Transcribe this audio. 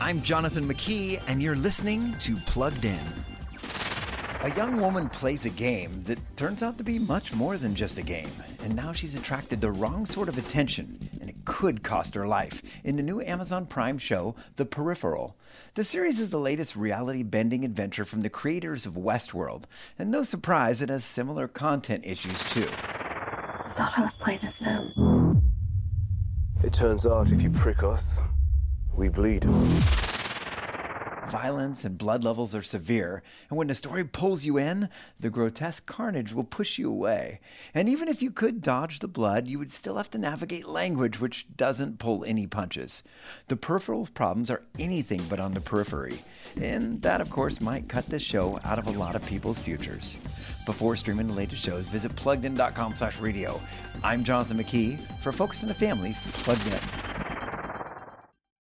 I'm Jonathan McKee, and you're listening to Plugged In. A young woman plays a game that turns out to be much more than just a game, and now she's attracted the wrong sort of attention, and it could cost her life in the new Amazon Prime show, The Peripheral. The series is the latest reality bending adventure from the creators of Westworld, and no surprise, it has similar content issues too. I thought I was playing a sim. Um, it turns out if you prick us, we bleed. Violence and blood levels are severe, and when the story pulls you in, the grotesque carnage will push you away. And even if you could dodge the blood, you would still have to navigate language which doesn't pull any punches. The peripheral's problems are anything but on the periphery, and that, of course, might cut this show out of a lot of people's futures. Before streaming the latest shows, visit pluggedin.com slash radio. I'm Jonathan McKee for Focus on the Family's Plugged In.